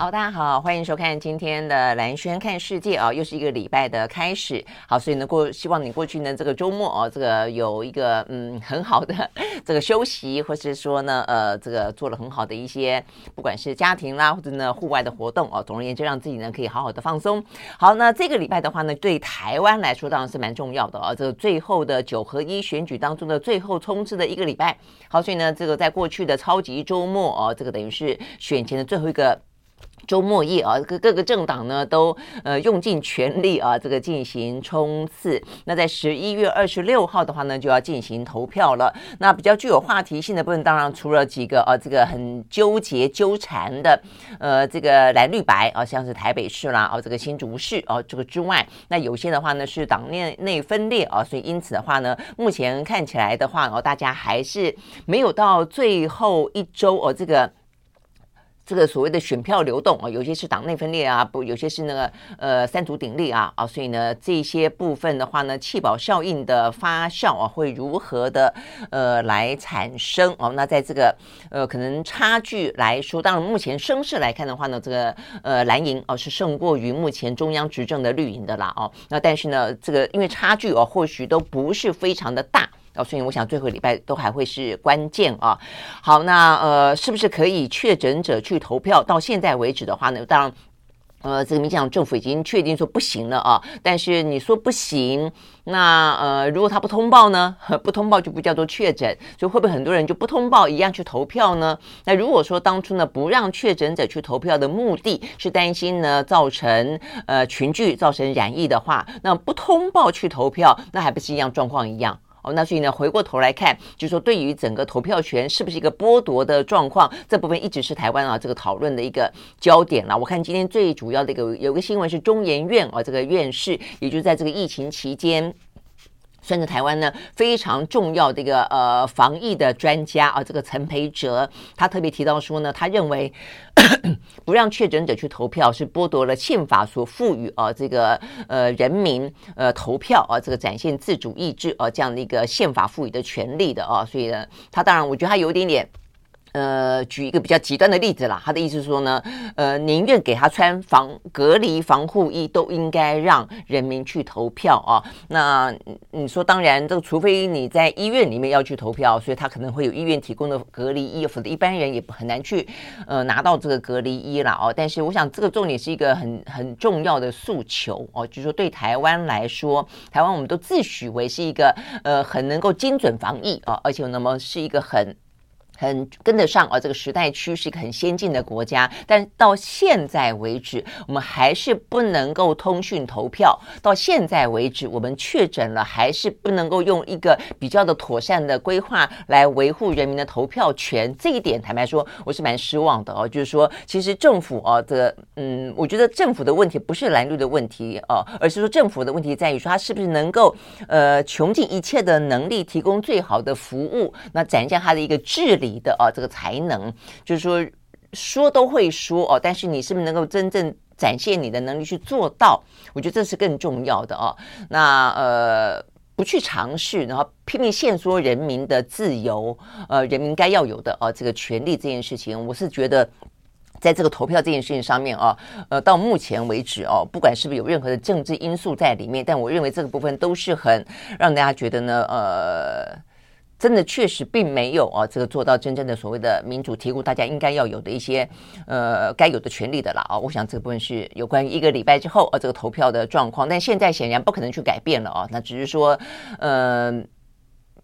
好，大家好，欢迎收看今天的兰轩看世界啊，又是一个礼拜的开始。好，所以呢，过希望你过去呢这个周末哦，这个有一个嗯很好的 这个休息，或是说呢呃这个做了很好的一些，不管是家庭啦，或者呢户外的活动哦，总而言之，让自己呢可以好好的放松。好，那这个礼拜的话呢，对台湾来说当然是蛮重要的啊，这个最后的九合一选举当中的最后冲刺的一个礼拜。好，所以呢，这个在过去的超级周末哦，这个等于是选前的最后一个。周末夜啊，各各个政党呢都呃用尽全力啊，这个进行冲刺。那在十一月二十六号的话呢，就要进行投票了。那比较具有话题性的部分，当然除了几个啊，这个很纠结纠缠的呃这个蓝绿白啊，像是台北市啦啊，这个新竹市啊这个之外，那有些的话呢是党内内分裂啊，所以因此的话呢，目前看起来的话哦，大家还是没有到最后一周哦这个。这个所谓的选票流动啊，有些是党内分裂啊，不，有些是那个呃三足鼎立啊啊，所以呢，这些部分的话呢，弃保效应的发酵啊，会如何的呃来产生哦？那在这个呃可能差距来说，当然目前声势来看的话呢，这个呃蓝营哦是胜过于目前中央执政的绿营的啦哦。那但是呢，这个因为差距哦，或许都不是非常的大。哦，所以我想最后礼拜都还会是关键啊。好，那呃，是不是可以确诊者去投票？到现在为止的话呢，当然，呃，这个民进党政府已经确定说不行了啊。但是你说不行，那呃，如果他不通报呢？不通报就不叫做确诊，所以会不会很多人就不通报一样去投票呢？那如果说当初呢不让确诊者去投票的目的是担心呢造成呃群聚造成染疫的话，那不通报去投票，那还不是一样状况一样？哦，那所以呢，回过头来看，就是说，对于整个投票权是不是一个剥夺的状况，这部分一直是台湾啊这个讨论的一个焦点了。我看今天最主要的一个有个新闻是中研院啊这个院士，也就是在这个疫情期间。甚至台湾呢非常重要的一个呃防疫的专家啊，这个陈培哲他特别提到说呢，他认为 不让确诊者去投票是剥夺了宪法所赋予啊这个呃人民呃投票啊这个展现自主意志啊这样的一个宪法赋予的权利的啊，所以呢，他当然我觉得他有点点。呃，举一个比较极端的例子啦，他的意思是说呢，呃，宁愿给他穿防隔离防护衣，都应该让人民去投票啊。那你说，当然，这个除非你在医院里面要去投票，所以他可能会有医院提供的隔离衣，否则一般人也很难去呃拿到这个隔离衣了哦。但是我想，这个重点是一个很很重要的诉求哦，就是说对台湾来说，台湾我们都自诩为是一个呃很能够精准防疫啊，而且那么是一个很。很跟得上啊，这个时代趋势，一个很先进的国家，但到现在为止，我们还是不能够通讯投票。到现在为止，我们确诊了，还是不能够用一个比较的妥善的规划来维护人民的投票权。这一点，坦白说，我是蛮失望的哦。就是说，其实政府哦，这个嗯，我觉得政府的问题不是蓝绿的问题哦，而是说政府的问题在于说，他是不是能够呃穷尽一切的能力提供最好的服务，那展现他的一个治理。你的啊，这个才能就是说说都会说哦，但是你是不是能够真正展现你的能力去做到？我觉得这是更重要的哦。那呃，不去尝试，然后拼命限缩人民的自由，呃，人民该要有的啊这个权利这件事情，我是觉得在这个投票这件事情上面啊，呃，到目前为止哦，不管是不是有任何的政治因素在里面，但我认为这个部分都是很让大家觉得呢，呃。真的确实并没有啊，这个做到真正的所谓的民主，提供大家应该要有的一些呃该有的权利的啦啊。我想这部分是有关于一个礼拜之后啊这个投票的状况，但现在显然不可能去改变了啊。那只是说，嗯、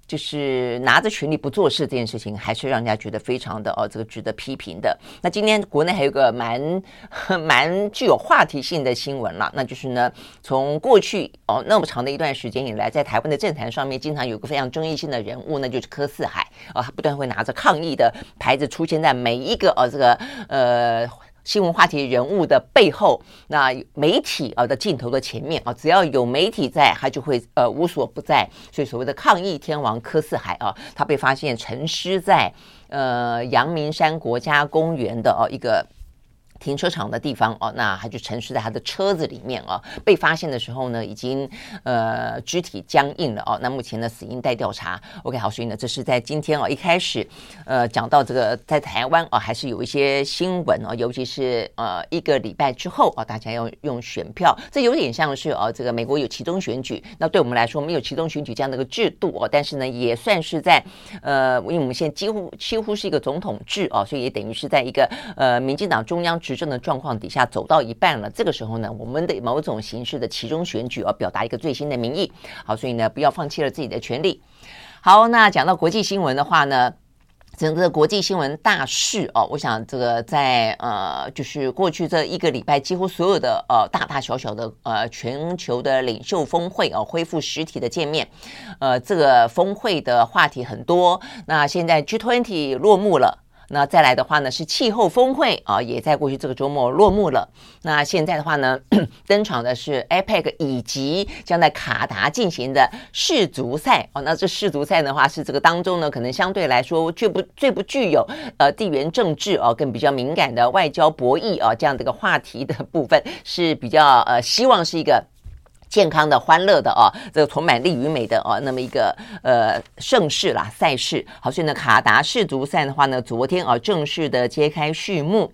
就是拿着权力不做事这件事情，还是让人家觉得非常的哦，这个值得批评的。那今天国内还有个蛮 蛮具有话题性的新闻了，那就是呢，从过去哦那么长的一段时间以来，在台湾的政坛上面，经常有个非常争议性的人物，那就是柯四海啊，他不断会拿着抗议的牌子出现在每一个哦这个呃。新闻话题人物的背后，那媒体啊的镜头的前面啊，只要有媒体在，他就会呃无所不在。所以所谓的抗议天王柯四海啊，他被发现沉尸在呃阳明山国家公园的哦一个。停车场的地方哦，那他就沉睡在他的车子里面哦。被发现的时候呢，已经呃肢体僵硬了哦。那目前呢，死因待调查。OK，好，所以呢，这是在今天哦一开始呃讲到这个在台湾哦，还是有一些新闻哦，尤其是呃一个礼拜之后啊、哦，大家要用选票，这有点像是哦这个美国有其中选举。那对我们来说，没有其中选举这样的一个制度哦，但是呢，也算是在呃，因为我们现在几乎几乎是一个总统制哦，所以也等于是在一个呃民进党中央。执政的状况底下走到一半了，这个时候呢，我们的某种形式的期中选举要表达一个最新的民意。好，所以呢，不要放弃了自己的权利。好，那讲到国际新闻的话呢，整个国际新闻大事哦，我想这个在呃，就是过去这一个礼拜，几乎所有的呃大大小小的呃全球的领袖峰会哦，恢复实体的见面，呃，这个峰会的话题很多。那现在 G20 落幕了。那再来的话呢，是气候峰会啊，也在过去这个周末落幕了。那现在的话呢，登场的是 APEC 以及将在卡达进行的世足赛哦。那这世足赛的话，是这个当中呢，可能相对来说最不最不具有呃地缘政治哦，更比较敏感的外交博弈啊这样的一个话题的部分，是比较呃希望是一个。健康的、欢乐的哦，这个充满力与美的哦，那么一个呃盛世啦，赛事。好，所以呢，卡达世足赛的话呢，昨天啊正式的揭开序幕。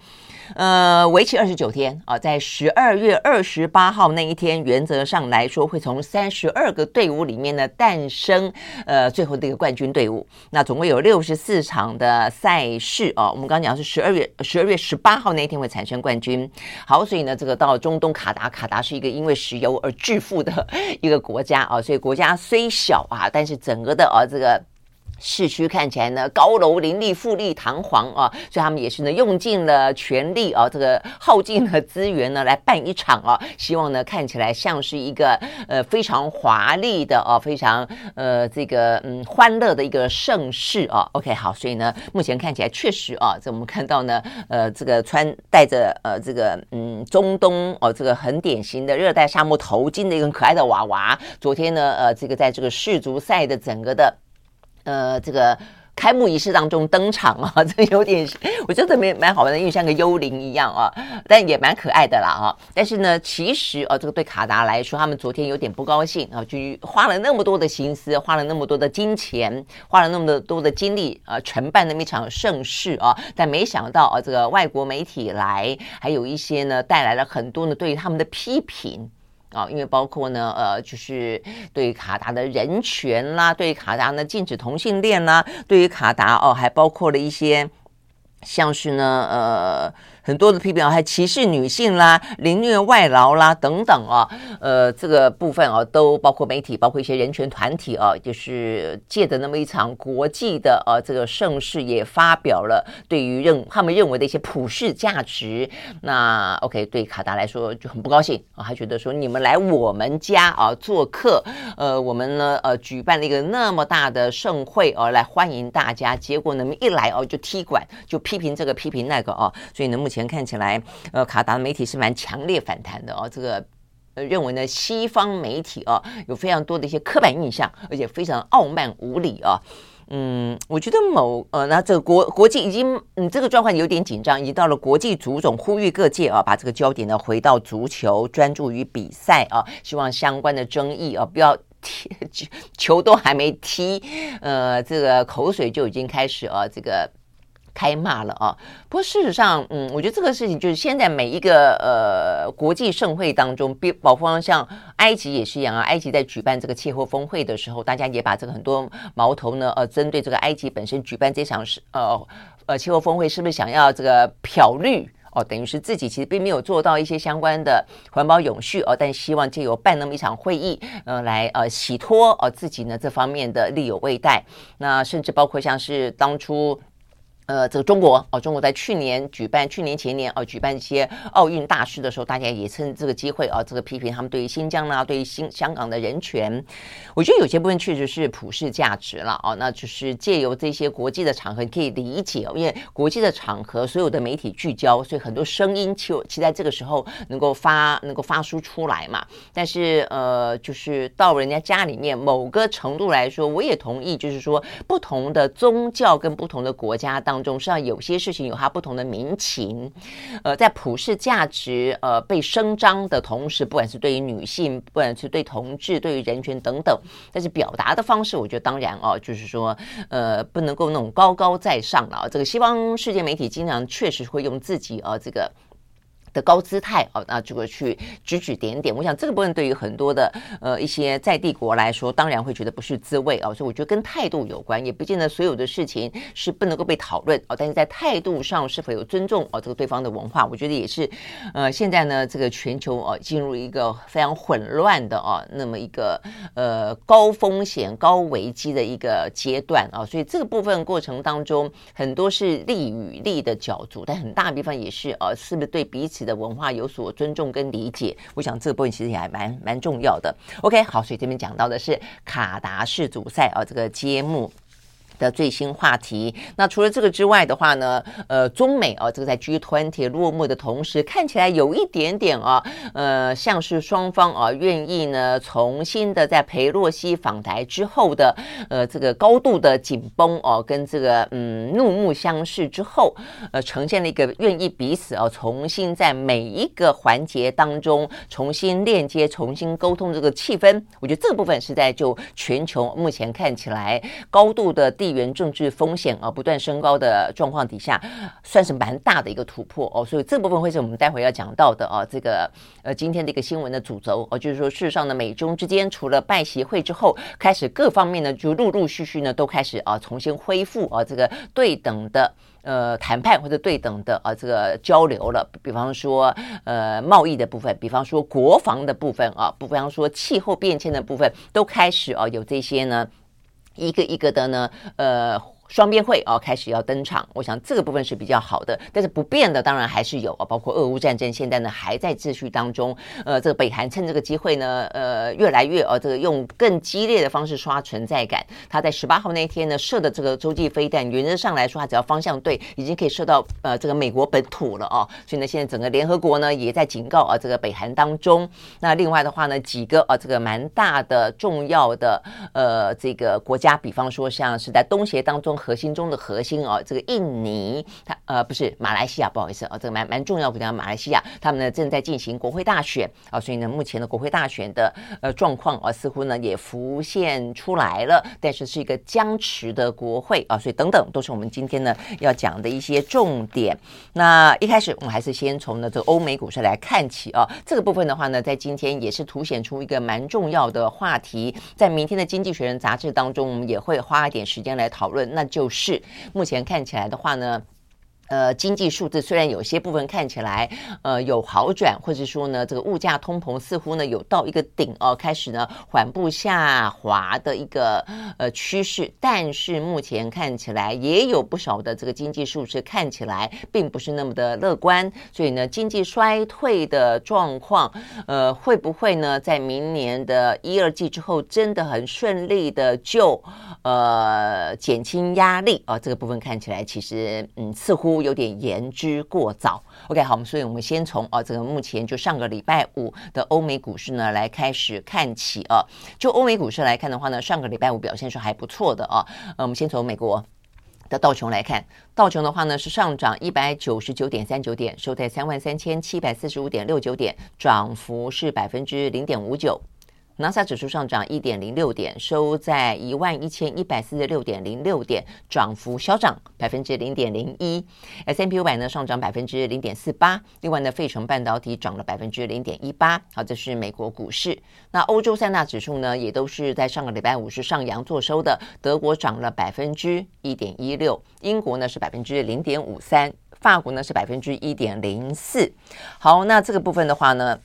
呃，为期二十九天啊，在十二月二十八号那一天，原则上来说，会从三十二个队伍里面呢诞生呃最后的一个冠军队伍。那总共有六十四场的赛事啊，我们刚刚讲是十二月十二月十八号那一天会产生冠军。好，所以呢，这个到中东卡达，卡达是一个因为石油而致富的一个国家啊，所以国家虽小啊，但是整个的啊这个。市区看起来呢，高楼林立、富丽堂皇啊，所以他们也是呢用尽了全力啊，这个耗尽了资源呢来办一场啊，希望呢看起来像是一个呃非常华丽的啊，非常呃这个嗯欢乐的一个盛世啊。OK，好，所以呢目前看起来确实啊，这我们看到呢呃这个穿戴着呃这个嗯中东哦这个很典型的热带沙漠头巾的一个可爱的娃娃，昨天呢呃这个在这个世足赛的整个的。呃，这个开幕仪式当中登场啊，这有点，我觉得蛮蛮好玩的，因为像个幽灵一样啊，但也蛮可爱的啦啊。但是呢，其实啊，这个对卡达来说，他们昨天有点不高兴啊，就花了那么多的心思，花了那么多的金钱，花了那么多的精力啊，承办那么一场盛事啊，但没想到啊，这个外国媒体来，还有一些呢，带来了很多呢对于他们的批评。啊，因为包括呢，呃，就是对于卡达的人权啦，对于卡达呢禁止同性恋啦，对于卡达哦，还包括了一些像是呢，呃。很多的批评啊，还歧视女性啦、凌虐外劳啦等等啊，呃，这个部分啊，都包括媒体，包括一些人权团体啊，就是借的那么一场国际的呃、这个盛世，也发表了对于认他们认为的一些普世价值。那 OK，对卡达来说就很不高兴啊，还觉得说你们来我们家啊做客，呃，我们呢呃举办了一个那么大的盛会啊来欢迎大家，结果呢一来哦、就踢馆，就批评这个批评那个啊，所以呢目前。看起来，呃，卡达的媒体是蛮强烈反弹的哦。这个呃，认为呢，西方媒体啊，有非常多的一些刻板印象，而且非常傲慢无礼啊。嗯，我觉得某呃，那这个国国际已经，嗯，这个状况有点紧张，已经到了国际足总呼吁各界啊，把这个焦点呢回到足球，专注于比赛啊，希望相关的争议啊，不要踢球都还没踢，呃，这个口水就已经开始啊，这个。开骂了啊！不过事实上，嗯，我觉得这个事情就是现在每一个呃国际盛会当中，比包括像埃及也是一样啊。埃及在举办这个气候峰会的时候，大家也把这个很多矛头呢，呃，针对这个埃及本身举办这场是呃呃气候峰会，是不是想要这个漂绿哦？等于是自己其实并没有做到一些相关的环保永续哦，但希望借由办那么一场会议，呃，来呃洗脱呃自己呢这方面的力有未逮。那甚至包括像是当初。呃，这个中国哦，中国在去年举办、去年前年哦举办一些奥运大事的时候，大家也趁这个机会啊，这个批评他们对于新疆呢，对于新香港的人权，我觉得有些部分确实是普世价值了哦。那就是借由这些国际的场合，可以理解，因为国际的场合，所有的媒体聚焦，所以很多声音就期待这个时候能够发能够发出出来嘛。但是呃，就是到人家家里面，某个程度来说，我也同意，就是说不同的宗教跟不同的国家当。当中实际上有些事情有它不同的民情，呃，在普世价值呃被声张的同时，不管是对于女性，不管是对同志，对于人权等等，但是表达的方式，我觉得当然哦，就是说呃不能够那种高高在上啊。这个西方世界媒体经常确实会用自己呃这个。的高姿态啊，那这个去指指点点，我想这个部分对于很多的呃一些在地国来说，当然会觉得不是滋味啊，所以我觉得跟态度有关，也不见得所有的事情是不能够被讨论啊，但是在态度上是否有尊重啊，这个对方的文化，我觉得也是呃现在呢这个全球啊进入一个非常混乱的啊那么一个呃高风险高危机的一个阶段啊，所以这个部分过程当中很多是利与利的角逐，但很大的地方也是啊是不是对彼此。的文化有所尊重跟理解，我想这个部分其实也还蛮蛮重要的。OK，好，所以这边讲到的是卡达世足赛啊，这个揭幕。的最新话题。那除了这个之外的话呢，呃，中美啊，这个在 G20 落幕的同时，看起来有一点点啊，呃，像是双方啊愿意呢重新的在裴洛西访台之后的呃这个高度的紧绷哦、跟这个嗯怒目相视之后，呃，呈现了一个愿意彼此啊重新在每一个环节当中重新链接、重新沟通这个气氛。我觉得这个部分是在就全球目前看起来高度的。地缘政治风险啊不断升高的状况底下，算是蛮大的一个突破哦，所以这部分会是我们待会要讲到的啊。这个呃今天的一个新闻的主轴哦，就是说事实上呢，美中之间除了拜协会之后，开始各方面呢就陆陆续续呢都开始啊重新恢复啊这个对等的呃谈判或者对等的啊这个交流了。比方说呃贸易的部分，比方说国防的部分啊，不比方说气候变迁的部分，都开始啊有这些呢。一个一个的呢，呃。双边会啊开始要登场，我想这个部分是比较好的，但是不变的当然还是有啊，包括俄乌战争现在呢还在秩序当中，呃，这个北韩趁这个机会呢，呃，越来越呃这个用更激烈的方式刷存在感。他在十八号那一天呢射的这个洲际飞弹，原则上来说，他只要方向对，已经可以射到呃这个美国本土了哦。所以呢，现在整个联合国呢也在警告啊这个北韩当中。那另外的话呢，几个啊这个蛮大的重要的呃这个国家，比方说像是在东协当中。核心中的核心哦，这个印尼，它呃不是马来西亚，不好意思啊，这个蛮蛮重要国家马来西亚，他们呢正在进行国会大选啊，所以呢目前的国会大选的呃状况啊似乎呢也浮现出来了，但是是一个僵持的国会啊，所以等等都是我们今天呢要讲的一些重点。那一开始我们还是先从呢这个欧美股市来看起啊，这个部分的话呢，在今天也是凸显出一个蛮重要的话题，在明天的《经济学人》杂志当中，我们也会花一点时间来讨论，那就是目前看起来的话呢。呃，经济数字虽然有些部分看起来呃有好转，或者说呢，这个物价通膨似乎呢有到一个顶哦，开始呢缓步下滑的一个呃趋势，但是目前看起来也有不少的这个经济数字看起来并不是那么的乐观，所以呢，经济衰退的状况呃会不会呢在明年的一二季之后真的很顺利的就呃减轻压力啊？这个部分看起来其实嗯似乎。有点言之过早。OK，好，所以我们先从啊这个目前就上个礼拜五的欧美股市呢来开始看起啊。就欧美股市来看的话呢，上个礼拜五表现是还不错的啊。呃，我们先从美国的道琼来看，道琼的话呢是上涨一百九十九点三九点，收在三万三千七百四十五点六九点，涨幅是百分之零点五九。纳斯达克指数上涨一点零六点，收在一万一千一百四十六点零六点，涨幅小涨百分之零点零一。，S M P 五百呢上涨百分之零点四八，另外呢，费城半导体涨了百分之零点一八。好，这是美国股市。那欧洲三大指数呢，也都是在上个礼拜五是上扬做收的。德国涨了百分之一点一六，英国呢是百分之零点五三，法国呢是百分之一点零四。好，那这个部分的话呢。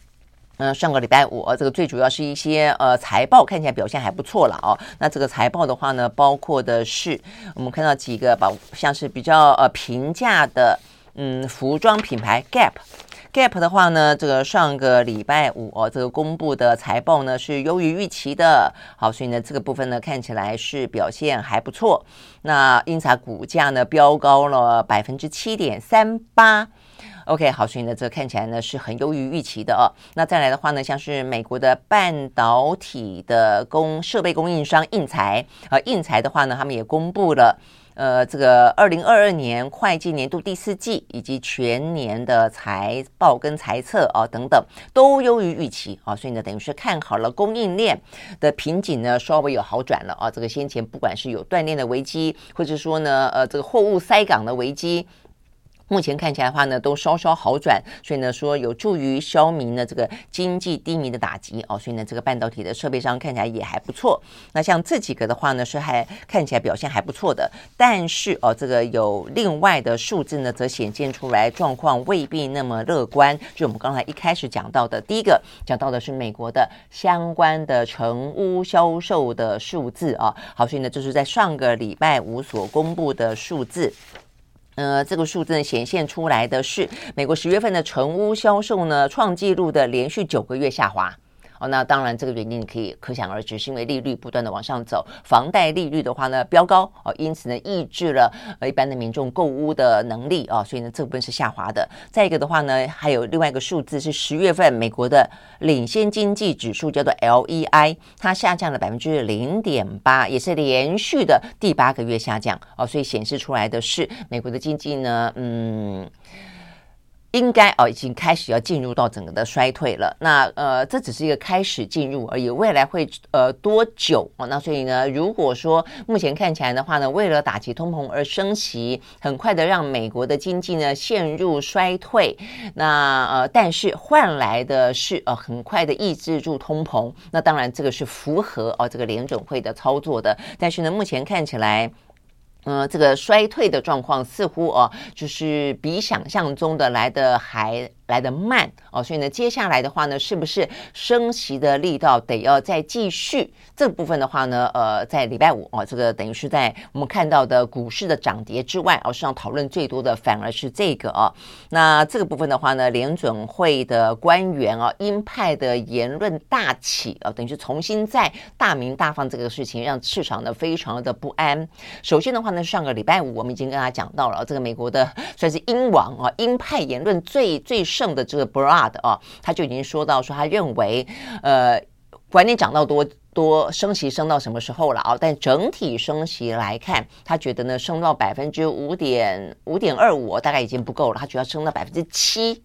嗯，上个礼拜五，这个最主要是一些呃财报看起来表现还不错了哦。那这个财报的话呢，包括的是我们看到几个吧，像是比较呃平价的嗯服装品牌 Gap，Gap 的话呢，这个上个礼拜五哦，这个公布的财报呢是优于预期的。好，所以呢这个部分呢看起来是表现还不错。那因此股价呢飙高了百分之七点三八。OK，好，所以呢，这看起来呢是很优于预期的哦。那再来的话呢，像是美国的半导体的供设备供应商应材，呃，应材的话呢，他们也公布了，呃，这个二零二二年会计年度第四季以及全年的财报跟财测啊、哦、等等，都优于预期啊、所以呢，等于是看好了供应链的瓶颈呢稍微有好转了啊、哦。这个先前不管是有断链的危机，或者说呢，呃，这个货物塞港的危机。目前看起来的话呢，都稍稍好转，所以呢说有助于消弭呢这个经济低迷的打击哦，所以呢这个半导体的设备商看起来也还不错。那像这几个的话呢，是还看起来表现还不错的，但是哦这个有另外的数字呢，则显现出来状况未必那么乐观。就我们刚才一开始讲到的，第一个讲到的是美国的相关的成屋销售的数字啊，好，所以呢这是在上个礼拜五所公布的数字。呃，这个数字呢显现出来的是美国十月份的成屋销售呢创纪录的连续九个月下滑。哦，那当然，这个原因你可以可想而知，是因为利率不断的往上走，房贷利率的话呢飙高哦，因此呢抑制了呃一般的民众购屋的能力啊，所以呢这部分是下滑的。再一个的话呢，还有另外一个数字是十月份美国的领先经济指数叫做 LEI，它下降了百分之零点八，也是连续的第八个月下降哦，所以显示出来的是美国的经济呢，嗯。应该哦，已经开始要进入到整个的衰退了。那呃，这只是一个开始进入而已，未来会呃多久哦？那所以呢，如果说目前看起来的话呢，为了打击通膨而升息，很快的让美国的经济呢陷入衰退，那呃，但是换来的是呃很快的抑制住通膨。那当然这个是符合哦这个联准会的操作的。但是呢，目前看起来。嗯、呃，这个衰退的状况似乎哦，就是比想象中的来的还来得慢哦，所以呢，接下来的话呢，是不是升息的力道得要再继续？这部分的话呢，呃，在礼拜五哦，这个等于是在我们看到的股市的涨跌之外，哦，市场讨论最多的反而是这个哦。那这个部分的话呢，联准会的官员啊、鹰派的言论大起啊、等于是重新在大鸣大放这个事情，让市场呢非常的不安。首先的话呢，上个礼拜五我们已经跟大家讲到了，这个美国的算是鹰王啊，鹰派言论最最。胜的这个 Brad 啊，他就已经说到说，他认为，呃，管你涨到多多升息升到什么时候了啊？但整体升息来看，他觉得呢，升到百分之五点五点二五大概已经不够了，他觉得升到百分之七，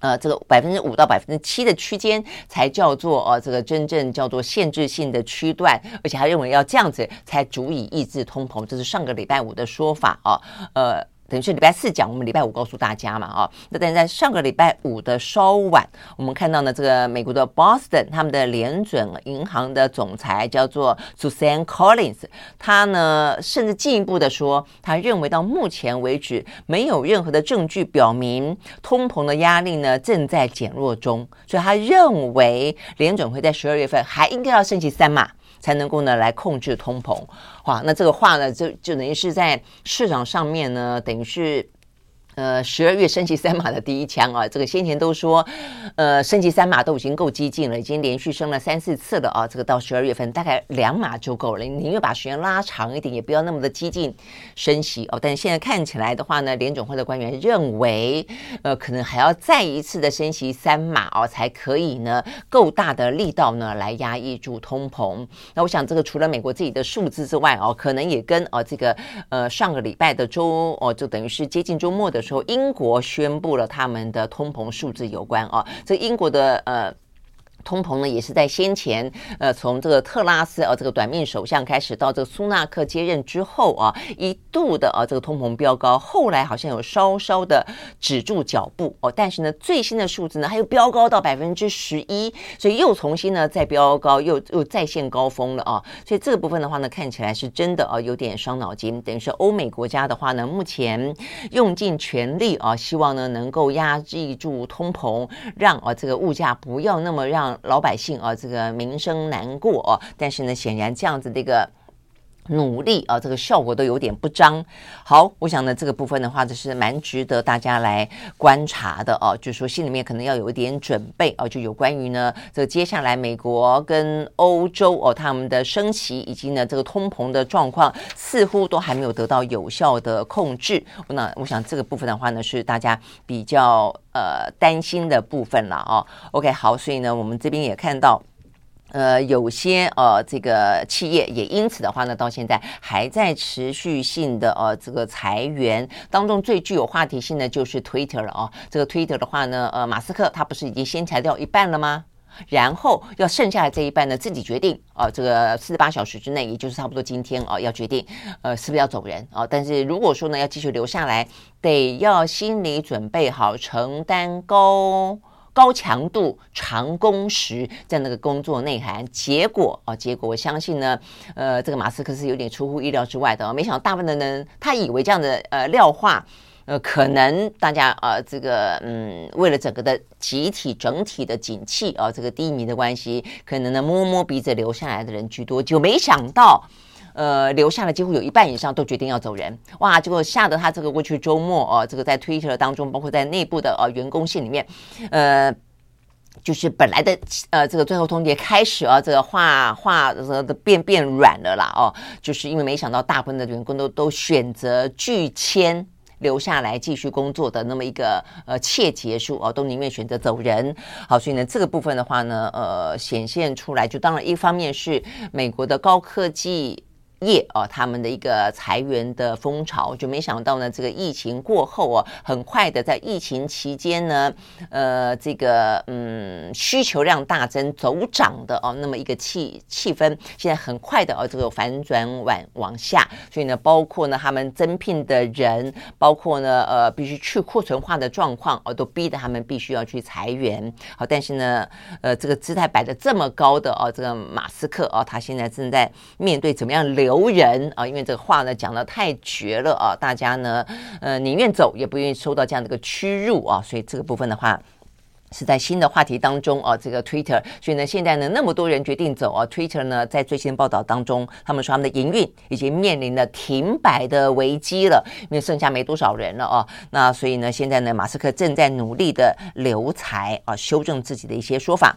呃，这个百分之五到百分之七的区间才叫做呃，这个真正叫做限制性的区段，而且他认为要这样子才足以抑制通膨，这是上个礼拜五的说法啊，呃。等于是礼拜四讲，我们礼拜五告诉大家嘛，啊，那但在上个礼拜五的稍晚，我们看到呢，这个美国的 Boston 他们的联准银行的总裁叫做 Suzanne Collins，他呢甚至进一步的说，他认为到目前为止没有任何的证据表明通膨的压力呢正在减弱中，所以他认为联准会在十二月份还应该要升息三码。才能够呢来控制通膨，哇，那这个话呢就就等于是在市场上面呢，等于是。呃，十二月升级三码的第一枪啊，这个先前都说，呃，升级三码都已经够激进了，已经连续升了三四次了啊。这个到十二月份大概两码就够了，宁愿把时间拉长一点，也不要那么的激进升息哦。但是现在看起来的话呢，联准会的官员认为，呃，可能还要再一次的升级三码哦，才可以呢够大的力道呢来压抑住通膨。那我想这个除了美国自己的数字之外哦，可能也跟哦这个呃上个礼拜的周哦，就等于是接近周末的。时候，英国宣布了他们的通膨数字有关啊，这英国的呃通膨呢，也是在先前，呃，从这个特拉斯啊，这个短命首相开始，到这个苏纳克接任之后啊，一度的啊，这个通膨飙高，后来好像有稍稍的止住脚步哦，但是呢，最新的数字呢，还有飙高到百分之十一，所以又重新呢再飙高，又又再现高峰了啊，所以这个部分的话呢，看起来是真的啊，有点伤脑筋。等于是欧美国家的话呢，目前用尽全力啊，希望呢能够压制住通膨，让啊这个物价不要那么让。老百姓啊，这个民生难过啊，但是呢，显然这样子的一个努力啊，这个效果都有点不彰。好，我想呢，这个部分的话，就是蛮值得大家来观察的哦。就是说，心里面可能要有一点准备哦，就有关于呢，这个接下来美国跟欧洲哦，他们的升息以及呢，这个通膨的状况似乎都还没有得到有效的控制。那我想这个部分的话呢，是大家比较呃担心的部分了哦。OK，好，所以呢，我们这边也看到。呃，有些呃，这个企业也因此的话呢，到现在还在持续性的呃，这个裁员当中，最具有话题性的就是 Twitter 了啊。这个 Twitter 的话呢，呃，马斯克他不是已经先裁掉一半了吗？然后要剩下的这一半呢，自己决定啊，这个四十八小时之内，也就是差不多今天啊，要决定呃，是不是要走人啊？但是如果说呢，要继续留下来，得要心理准备好承担高。高强度、长工时这样的一个工作内涵，结果啊，结果我相信呢，呃，这个马斯克是有点出乎意料之外的哦。没想到大部分的人，他以为这样的呃料化，呃，可能大家啊、这个嗯，为了整个的集体整体的景气啊，这个低迷的关系，可能呢摸摸鼻子留下来的人居多，就没想到。呃，留下了几乎有一半以上都决定要走人，哇！结果吓得他这个过去周末哦，这个在 Twitter 当中，包括在内部的呃员工信里面，呃，就是本来的呃这个最后通牒开始啊，这个话话这个变变软了啦哦，就是因为没想到大部分的员工都都选择拒签留下来继续工作的那么一个呃切结束哦，都宁愿选择走人。好，所以呢这个部分的话呢，呃，显现出来就当然一方面是美国的高科技。业啊，他们的一个裁员的风潮，就没想到呢，这个疫情过后啊，很快的在疫情期间呢，呃，这个嗯需求量大增走涨的哦，那么一个气气氛，现在很快的哦，这个反转往往下，所以呢，包括呢他们增聘的人，包括呢呃必须去库存化的状况哦，都逼得他们必须要去裁员。好，但是呢，呃，这个姿态摆的这么高的哦，这个马斯克哦，他现在正在面对怎么样流。留人啊，因为这个话呢讲得太绝了啊，大家呢呃宁愿走也不愿意受到这样的一个屈辱啊，所以这个部分的话是在新的话题当中啊，这个 Twitter，所以呢现在呢那么多人决定走啊，Twitter 呢在最新的报道当中，他们说他们的营运已经面临了停摆的危机了，因为剩下没多少人了啊，那所以呢现在呢马斯克正在努力的留才啊，修正自己的一些说法。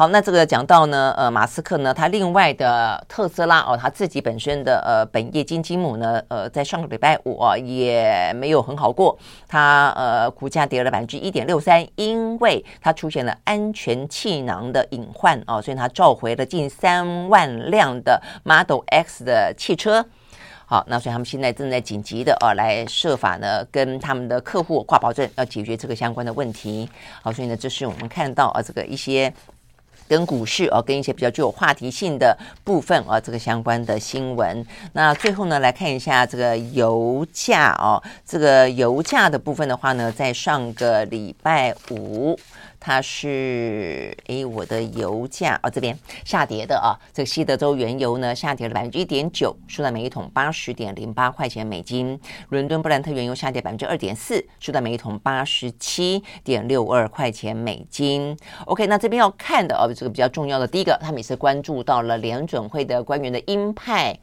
好，那这个讲到呢，呃，马斯克呢，他另外的特斯拉哦，他自己本身的呃本业金鸡母呢，呃，在上个礼拜五啊也没有很好过，它呃股价跌了百分之一点六三，因为它出现了安全气囊的隐患哦，所以它召回了近三万辆的 Model X 的汽车。好，那所以他们现在正在紧急的呃来设法呢，跟他们的客户挂保证，要解决这个相关的问题。好，所以呢，这是我们看到啊这个一些。跟股市哦，跟一些比较具有话题性的部分啊，这个相关的新闻。那最后呢，来看一下这个油价哦，这个油价的部分的话呢，在上个礼拜五。它是诶，我的油价哦，这边下跌的啊。这个西德州原油呢，下跌了百分之一点九，收在每一桶八十点零八块钱美金。伦敦布兰特原油下跌百分之二点四，收在每一桶八十七点六二块钱美金。OK，那这边要看的哦，这个比较重要的，第一个，他们也是关注到了联准会的官员的鹰派。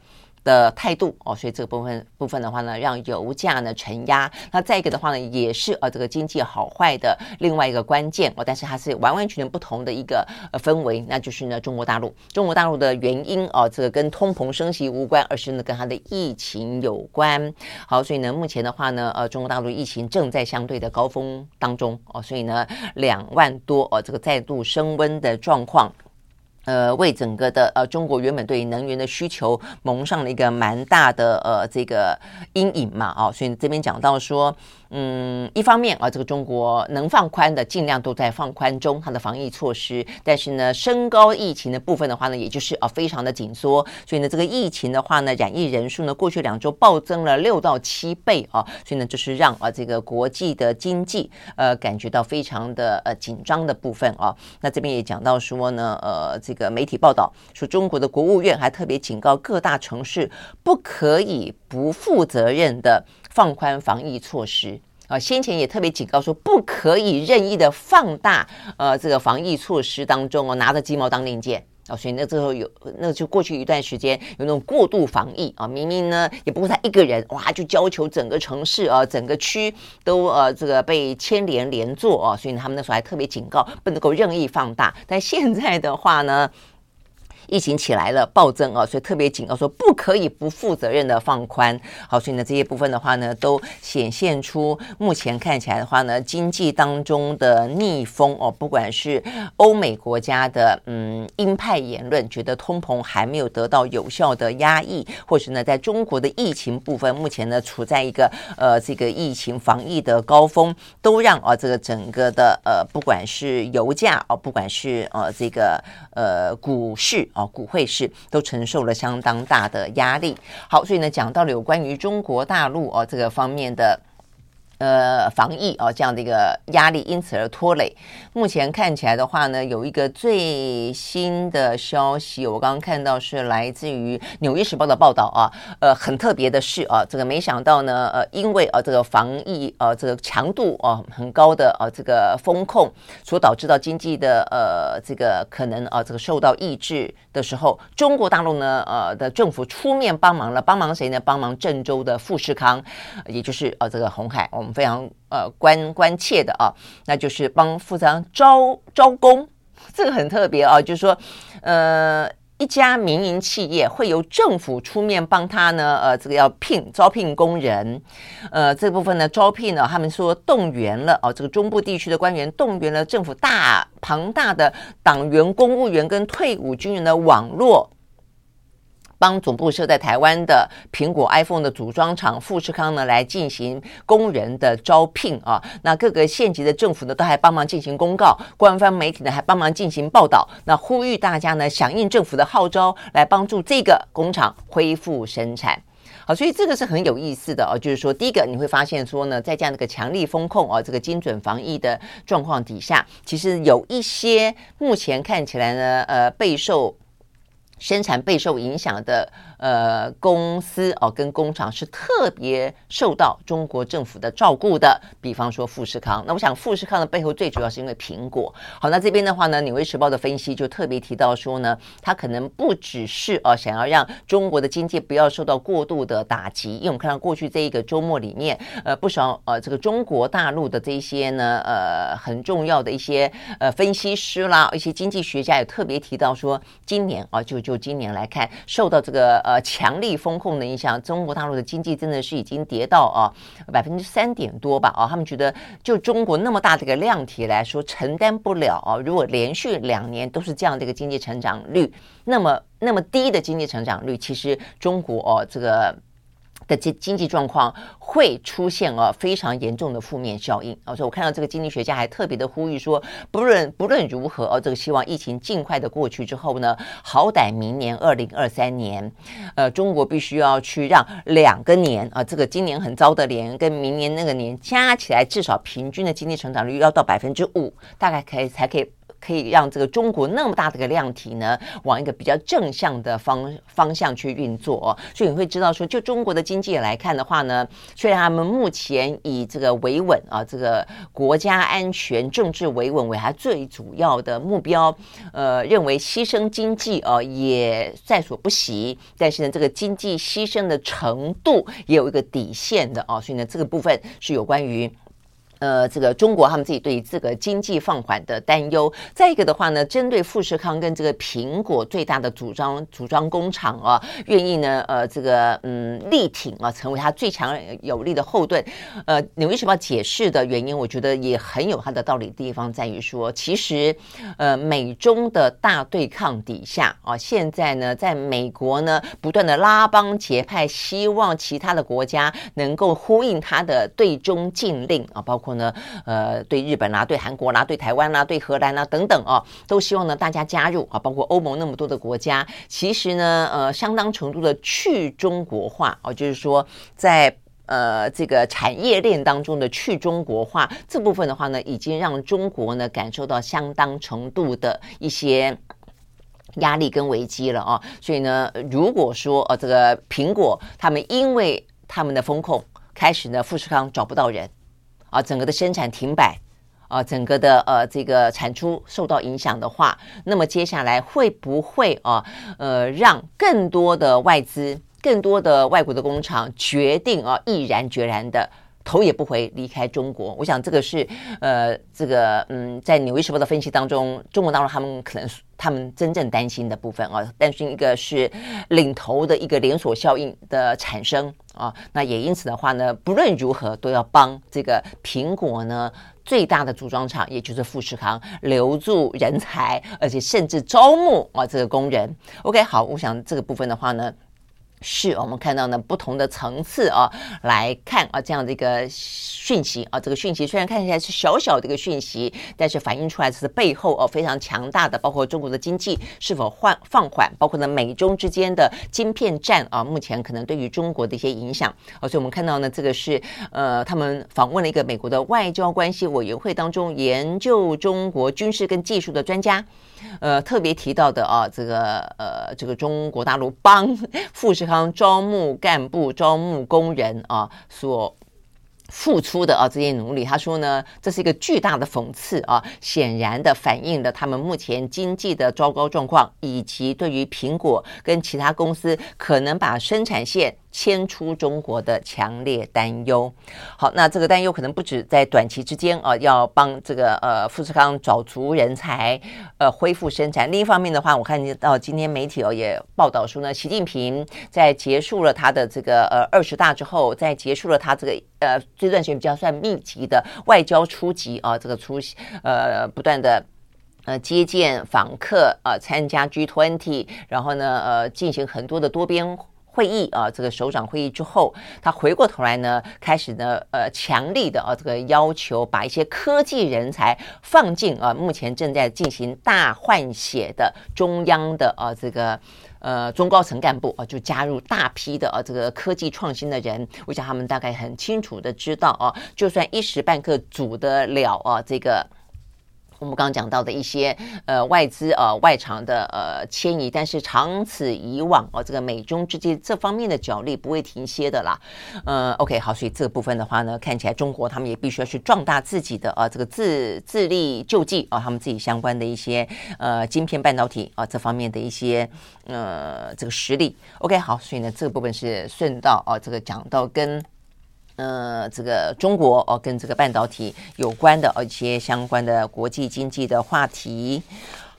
的态度哦，所以这个部分部分的话呢，让油价呢承压。那再一个的话呢，也是呃这个经济好坏的另外一个关键哦，但是它是完完全全不同的一个呃氛围，那就是呢中国大陆。中国大陆的原因哦，这个跟通膨升息无关，而是呢跟它的疫情有关。好，所以呢目前的话呢，呃中国大陆疫情正在相对的高峰当中哦，所以呢两万多哦这个再度升温的状况。呃，为整个的呃中国原本对能源的需求蒙上了一个蛮大的呃这个阴影嘛，哦，所以这边讲到说。嗯，一方面啊，这个中国能放宽的尽量都在放宽中，它的防疫措施。但是呢，升高疫情的部分的话呢，也就是啊非常的紧缩。所以呢，这个疫情的话呢，染疫人数呢，过去两周暴增了六到七倍啊。所以呢，就是让啊这个国际的经济呃感觉到非常的呃紧张的部分啊。那这边也讲到说呢，呃，这个媒体报道说，中国的国务院还特别警告各大城市不可以不负责任的。放宽防疫措施。啊，先前也特别警告说，不可以任意的放大呃这个防疫措施当中哦，拿着鸡毛当令箭。啊，所以那之后有那就过去一段时间有那种过度防疫。啊，明明呢也不是他一个人哇，就要求整个城市啊整个区都呃这个被牵连连坐。啊，所以他们那时候还特别警告不能够任意放大，但现在的话呢。疫情起来了，暴增啊，所以特别警告说不可以不负责任的放宽。好，所以呢这些部分的话呢，都显现出目前看起来的话呢，经济当中的逆风哦，不管是欧美国家的嗯鹰派言论，觉得通膨还没有得到有效的压抑，或是呢在中国的疫情部分，目前呢处在一个呃这个疫情防疫的高峰，都让啊这个整个的呃不管是油价哦，不管是呃这个呃股市。啊，股汇市都承受了相当大的压力。好，所以呢，讲到了有关于中国大陆哦这个方面的。呃，防疫啊，这样的一个压力，因此而拖累。目前看起来的话呢，有一个最新的消息，我刚刚看到是来自于《纽约时报》的报道啊。呃，很特别的是啊，这个没想到呢，呃，因为啊这个防疫呃这个强度啊很高的啊这个风控所导致到经济的呃这个可能啊这个受到抑制的时候，中国大陆呢呃的政府出面帮忙了，帮忙谁呢？帮忙郑州的富士康，也就是啊这个红海。我们非常呃关关切的啊，那就是帮富士康招招工，这个很特别啊，就是说呃一家民营企业会由政府出面帮他呢，呃这个要聘招聘工人，呃这部分呢招聘呢，他们说动员了哦、啊，这个中部地区的官员动员了政府大庞大的党员、公务员跟退伍军人的网络。帮总部设在台湾的苹果 iPhone 的组装厂富士康呢，来进行工人的招聘啊。那各个县级的政府呢，都还帮忙进行公告，官方媒体呢还帮忙进行报道。那呼吁大家呢，响应政府的号召，来帮助这个工厂恢复生产。好，所以这个是很有意思的哦。就是说，第一个你会发现说呢，在这样的一个强力风控啊，这个精准防疫的状况底下，其实有一些目前看起来呢，呃，备受。生产备受影响的。呃，公司哦，跟工厂是特别受到中国政府的照顾的。比方说富士康，那我想富士康的背后最主要是因为苹果。好，那这边的话呢，《纽约时报》的分析就特别提到说呢，它可能不只是哦，想要让中国的经济不要受到过度的打击。因为我们看到过去这一个周末里面，呃，不少呃这个中国大陆的这些呢，呃，很重要的一些呃分析师啦，一些经济学家也特别提到说，今年啊，就就今年来看，受到这个。呃，强力风控的影响，中国大陆的经济真的是已经跌到啊百分之三点多吧？啊，他们觉得就中国那么大的一个量体来说，承担不了啊。如果连续两年都是这样的一个经济成长率，那么那么低的经济成长率，其实中国哦这个。的经经济状况会出现啊非常严重的负面效应啊，所以我看到这个经济学家还特别的呼吁说，不论不论如何哦，这个希望疫情尽快的过去之后呢，好歹明年二零二三年，呃，中国必须要去让两个年啊，这个今年很糟的年跟明年那个年加起来，至少平均的经济成长率要到百分之五，大概可以才可以。可以让这个中国那么大的一个量体呢，往一个比较正向的方方向去运作哦。所以你会知道说，就中国的经济来看的话呢，虽然他们目前以这个维稳啊，这个国家安全、政治维稳为他最主要的目标，呃，认为牺牲经济啊也在所不惜。但是呢，这个经济牺牲的程度也有一个底线的啊。所以呢，这个部分是有关于。呃，这个中国他们自己对于这个经济放缓的担忧，再一个的话呢，针对富士康跟这个苹果最大的组装组装工厂啊，愿意呢，呃，这个嗯力挺啊，成为他最强有力的后盾。呃，纽约时报解释的原因，我觉得也很有它的道理地方，在于说，其实呃美中的大对抗底下啊，现在呢，在美国呢不断的拉帮结派，希望其他的国家能够呼应他的对中禁令啊，包括。后呢，呃，对日本啦、对韩国啦、对台湾啦、对荷兰啦、等等哦，都希望呢大家加入啊，包括欧盟那么多的国家，其实呢，呃，相当程度的去中国化哦，就是说在呃这个产业链当中的去中国化这部分的话呢，已经让中国呢感受到相当程度的一些压力跟危机了啊，所以呢，如果说呃这个苹果他们因为他们的风控开始呢，富士康找不到人。啊，整个的生产停摆，啊，整个的呃这个产出受到影响的话，那么接下来会不会啊呃让更多的外资、更多的外国的工厂决定啊毅然决然的头也不回离开中国？我想这个是呃这个嗯在《纽约时报》的分析当中，中国大陆他们可能他们真正担心的部分啊，担心一个是领头的一个连锁效应的产生。啊，那也因此的话呢，不论如何都要帮这个苹果呢最大的组装厂，也就是富士康留住人才，而且甚至招募啊这个工人。OK，好，我想这个部分的话呢。是我们看到呢不同的层次啊来看啊这样的一个讯息啊，这个讯息虽然看起来是小小的一个讯息，但是反映出来是背后哦非常强大的，包括中国的经济是否缓放缓，包括呢美中之间的晶片战啊，目前可能对于中国的一些影响啊，所以我们看到呢这个是呃他们访问了一个美国的外交关系委员会当中研究中国军事跟技术的专家。呃，特别提到的啊，这个呃，这个中国大陆帮富士康招募干部、招募工人啊，所付出的啊这些努力，他说呢，这是一个巨大的讽刺啊，显然的反映了他们目前经济的糟糕状况，以及对于苹果跟其他公司可能把生产线。迁出中国的强烈担忧。好，那这个担忧可能不止在短期之间啊，要帮这个呃富士康找足人才，呃恢复生产。另一方面的话，我看到今天媒体哦也报道说呢，习近平在结束了他的这个呃二十大之后，在结束了他这个呃这段时间比较算密集的外交出击啊，这个出呃不断的呃接见访客啊，参加 G20，然后呢呃进行很多的多边。会议啊，这个首长会议之后，他回过头来呢，开始呢，呃，强力的啊，这个要求把一些科技人才放进啊，目前正在进行大换血的中央的啊，这个呃中高层干部啊，就加入大批的啊，这个科技创新的人。我想他们大概很清楚的知道啊，就算一时半刻阻得了啊，这个。我们刚刚讲到的一些呃外资呃外厂的呃迁移，但是长此以往哦，这个美中之间这方面的角力不会停歇的啦。呃，OK，好，所以这个部分的话呢，看起来中国他们也必须要去壮大自己的呃这个自自力救济啊，他们自己相关的一些呃晶片半导体啊这方面的一些呃这个实力。OK，好，所以呢这个部分是顺道啊这个讲到跟。呃，这个中国哦，跟这个半导体有关的一些相关的国际经济的话题。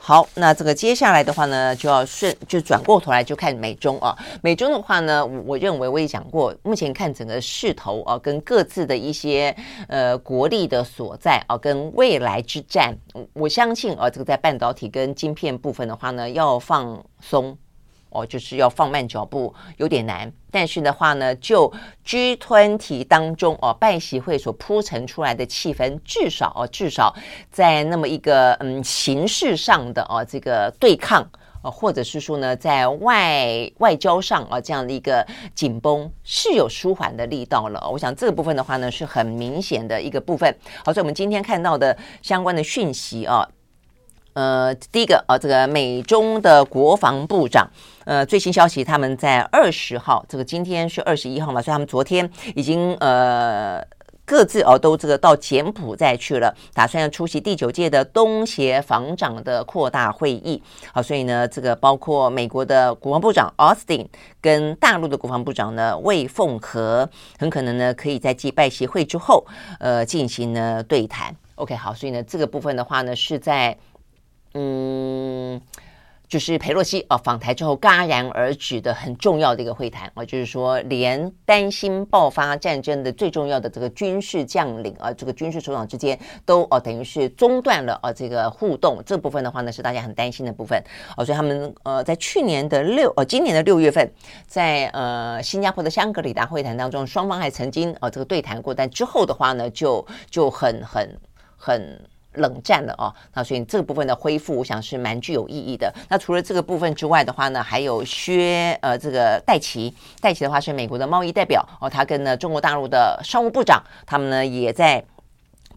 好，那这个接下来的话呢，就要顺就转过头来就看美中啊。美中的话呢，我认为我也讲过，目前看整个势头啊，跟各自的一些呃国力的所在啊，跟未来之战，我相信啊，这个在半导体跟晶片部分的话呢，要放松。哦，就是要放慢脚步，有点难。但是的话呢，就 G20 当中哦，拜习会所铺陈出来的气氛，至少哦，至少在那么一个嗯形式上的哦这个对抗啊，或者是说呢，在外外交上啊这样的一个紧绷是有舒缓的力道了。我想这个部分的话呢，是很明显的一个部分。好，所以我们今天看到的相关的讯息啊。呃，第一个啊，这个美中的国防部长，呃，最新消息，他们在二十号，这个今天是二十一号嘛，所以他们昨天已经呃各自哦都这个到柬埔寨去了，打算要出席第九届的东协防长的扩大会议。好，所以呢，这个包括美国的国防部长奥斯汀跟大陆的国防部长呢魏凤和，很可能呢可以在继拜协会之后，呃，进行呢对谈。OK，好，所以呢这个部分的话呢是在嗯。就是裴洛西啊访台之后戛然而止的很重要的一个会谈啊，就是说连担心爆发战争的最重要的这个军事将领啊，这个军事首长之间都哦等于是中断了啊这个互动，这部分的话呢是大家很担心的部分哦，所以他们呃在去年的六呃今年的六月份，在呃新加坡的香格里拉会谈当中，双方还曾经啊这个对谈过，但之后的话呢就就很很很。冷战了哦，那所以这个部分的恢复，我想是蛮具有意义的。那除了这个部分之外的话呢，还有薛呃这个戴奇，戴奇的话是美国的贸易代表哦，他跟呢中国大陆的商务部长，他们呢也在。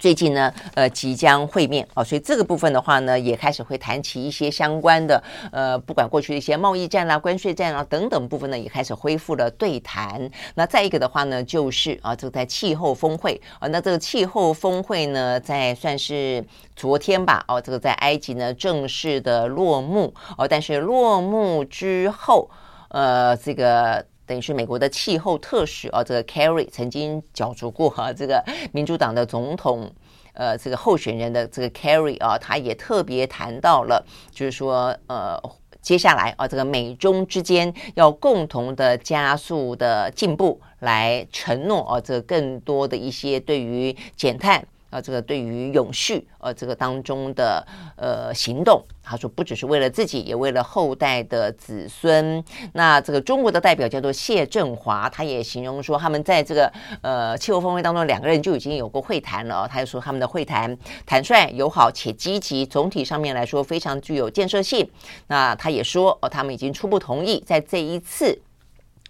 最近呢，呃，即将会面哦，所以这个部分的话呢，也开始会谈起一些相关的，呃，不管过去的一些贸易战啦、关税战啊等等部分呢，也开始恢复了对谈。那再一个的话呢，就是啊，这个在气候峰会啊，那这个气候峰会呢，在算是昨天吧，哦，这个在埃及呢正式的落幕哦，但是落幕之后，呃，这个。等于是美国的气候特使啊，这个 Kerry 曾经角逐过哈、啊，这个民主党的总统呃这个候选人的这个 Kerry 啊，他也特别谈到了，就是说呃接下来啊这个美中之间要共同的加速的进步，来承诺啊这更多的一些对于减碳。啊，这个对于永续，呃，这个当中的呃行动，他说不只是为了自己，也为了后代的子孙。那这个中国的代表叫做谢振华，他也形容说，他们在这个呃气候峰会当中，两个人就已经有过会谈了。他就说他们的会谈坦率、友好且积极，总体上面来说非常具有建设性。那他也说，哦，他们已经初步同意在这一次。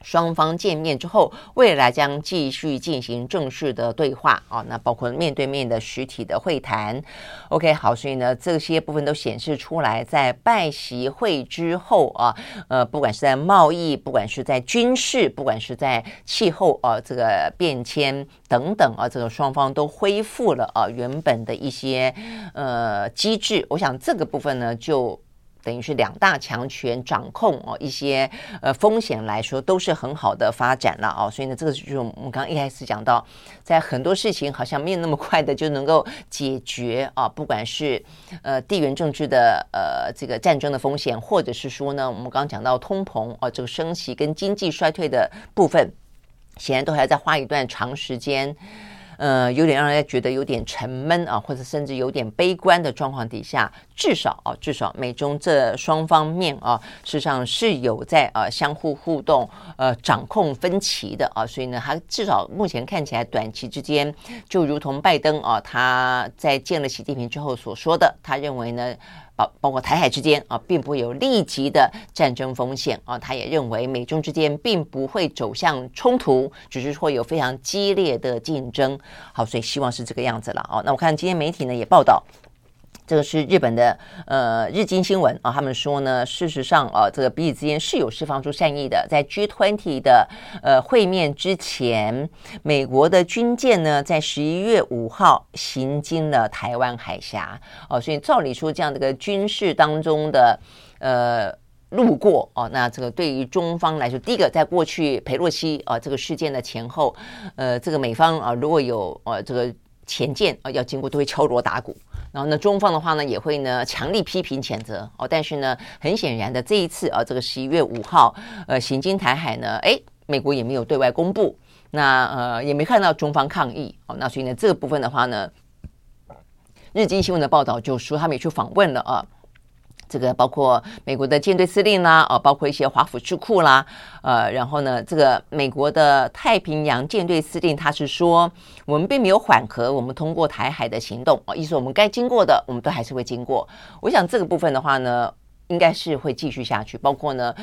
双方见面之后，未来将继续进行正式的对话啊，那包括面对面的实体的会谈。OK，好，所以呢，这些部分都显示出来，在拜习会之后啊，呃，不管是在贸易，不管是在军事，不管是在气候啊，这个变迁等等啊，这个双方都恢复了啊原本的一些呃机制。我想这个部分呢，就。等于是两大强权掌控哦，一些呃风险来说都是很好的发展了哦，所以呢，这个就是我们刚刚一开始讲到，在很多事情好像没有那么快的就能够解决啊，不管是呃地缘政治的呃这个战争的风险，或者是说呢，我们刚刚讲到通膨啊，这个升息跟经济衰退的部分，显然都还要再花一段长时间。呃，有点让人家觉得有点沉闷啊，或者甚至有点悲观的状况底下，至少啊，至少美中这双方面啊，事实上是有在、啊、相互互动，呃，掌控分歧的啊，所以呢，他至少目前看起来，短期之间，就如同拜登啊，他在见了习近平之后所说的，他认为呢。包包括台海之间啊，并不会有立即的战争风险啊。他也认为美中之间并不会走向冲突，只是会有非常激烈的竞争。好，所以希望是这个样子了啊。那我看今天媒体呢也报道。这个是日本的呃日经新闻啊，他们说呢，事实上啊，这个彼此之间是有释放出善意的。在 G20 的呃会面之前，美国的军舰呢，在十一月五号行经了台湾海峡哦，所以照理说，这样的一个军事当中的呃路过哦，那这个对于中方来说，第一个，在过去裴洛西啊这个事件的前后，呃，这个美方啊如果有呃这个前舰啊要经过，都会敲锣打鼓。然后呢，中方的话呢，也会呢强力批评谴责哦。但是呢，很显然的，这一次啊，这个十一月五号，呃，行经台海呢，哎，美国也没有对外公布，那呃，也没看到中方抗议哦。那所以呢，这个部分的话呢，日经新闻的报道就说他们也去访问了啊。这个包括美国的舰队司令啦，哦，包括一些华府智库啦，呃，然后呢，这个美国的太平洋舰队司令他是说，我们并没有缓和我们通过台海的行动，哦，意思我们该经过的，我们都还是会经过。我想这个部分的话呢。应该是会继续下去，包括呢，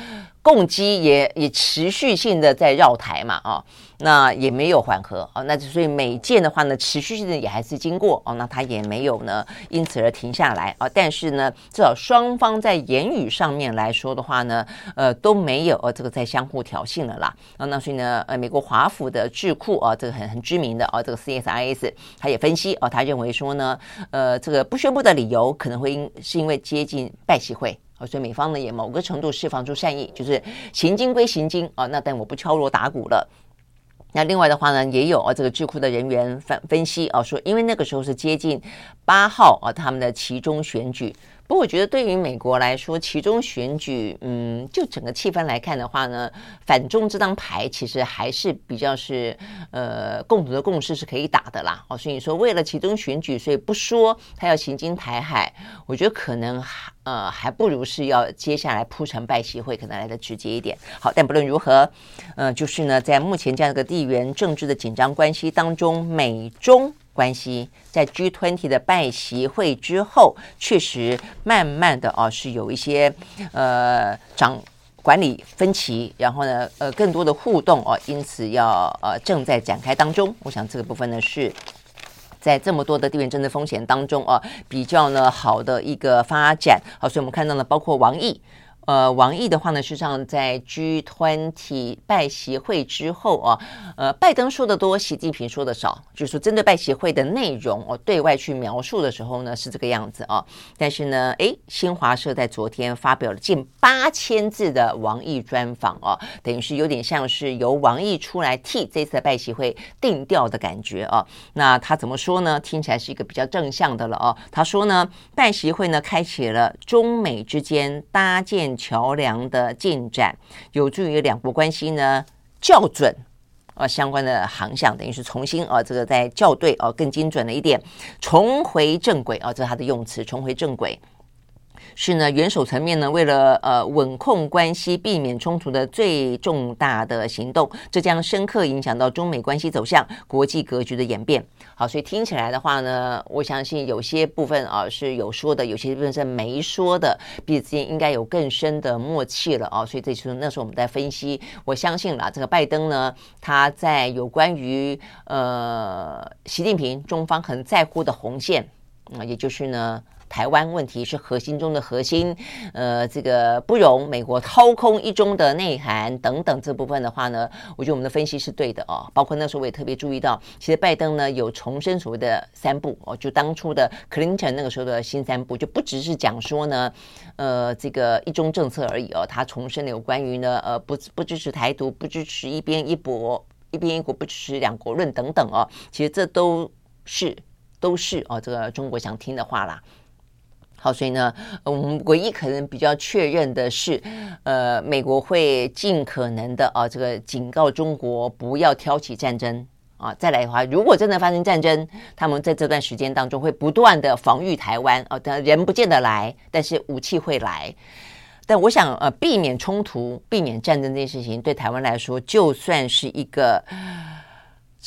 共机也也持续性的在绕台嘛，啊，那也没有缓和啊，那就所以美舰的话呢，持续性的也还是经过哦，那它也没有呢因此而停下来啊，但是呢，至少双方在言语上面来说的话呢，呃，都没有呃这个在相互挑衅了啦，啊，那所以呢，呃，美国华府的智库啊，这个很很知名的啊，这个 CSIS 他也分析哦，他认为说呢，呃，这个不宣布的理由可能会因是因为接近拜习会。所以美方呢也某个程度释放出善意，就是行经归行经啊，那但我不敲锣打鼓了。那另外的话呢，也有啊这个智库的人员分分析啊，说因为那个时候是接近八号啊他们的其中选举。不过我觉得，对于美国来说，其中选举，嗯，就整个气氛来看的话呢，反中这张牌其实还是比较是，呃，共同的共识是可以打的啦。哦，所以你说为了其中选举，所以不说他要行经台海，我觉得可能还呃还不如是要接下来铺陈拜习会可能来得直接一点。好，但不论如何，呃，就是呢，在目前这样一个地缘政治的紧张关系当中，美中。关系在 G20 的拜席会之后，确实慢慢的啊是有一些呃掌管理分歧，然后呢呃更多的互动哦，因此要呃正在展开当中。我想这个部分呢是在这么多的地缘政治风险当中啊比较呢好的一个发展。好，所以我们看到了包括王毅。呃，王毅的话呢，实际上在 G 团体拜习会之后啊，呃，拜登说的多，习近平说的少，就是说针对拜习会的内容哦，对外去描述的时候呢是这个样子啊。但是呢，诶，新华社在昨天发表了近八千字的王毅专访啊，等于是有点像是由王毅出来替这次的拜习会定调的感觉啊。那他怎么说呢？听起来是一个比较正向的了啊。他说呢，拜习会呢开启了中美之间搭建。桥梁的进展有助于两国关系呢校准啊相关的航向，等于是重新啊这个在校对啊更精准了一点，重回正轨啊，这是他的用词，重回正轨。是呢，元首层面呢，为了呃稳控关系、避免冲突的最重大的行动，这将深刻影响到中美关系走向、国际格局的演变。好，所以听起来的话呢，我相信有些部分啊是有说的，有些部分是没说的，彼此之间应该有更深的默契了啊。所以这次那时候我们在分析，我相信了，这个拜登呢，他在有关于呃习近平中方很在乎的红线啊，也就是呢。台湾问题是核心中的核心，呃，这个不容美国掏空一中的内涵等等这部分的话呢，我觉得我们的分析是对的哦。包括那时候我也特别注意到，其实拜登呢有重申所谓的三不哦，就当初的克林顿那个时候的新三不，就不只是讲说呢，呃，这个一中政策而已哦，他重申了有关于呢，呃，不不支持台独，不支持一边一国，一边一国，不支持两国论等等哦。其实这都是都是哦，这个中国想听的话啦。好，所以呢，我们唯一可能比较确认的是，呃，美国会尽可能的啊，这个警告中国不要挑起战争啊。再来的话，如果真的发生战争，他们在这段时间当中会不断的防御台湾啊，但人不见得来，但是武器会来。但我想，呃，避免冲突、避免战争这件事情，对台湾来说，就算是一个。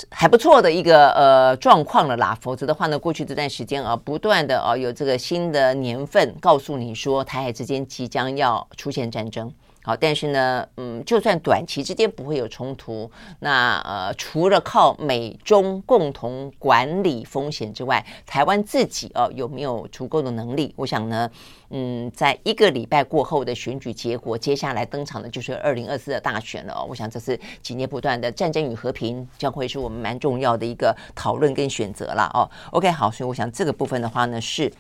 还不错的一个呃状况了啦，否则的话呢，过去这段时间啊，不断的啊有这个新的年份告诉你说，台海之间即将要出现战争。好，但是呢，嗯，就算短期之间不会有冲突，那呃，除了靠美中共同管理风险之外，台湾自己哦、有没有足够的能力？我想呢，嗯，在一个礼拜过后的选举结果，接下来登场的就是二零二四的大选了。哦我想这是几年不断的战争与和平，将会是我们蛮重要的一个讨论跟选择了哦。OK，好，所以我想这个部分的话呢是。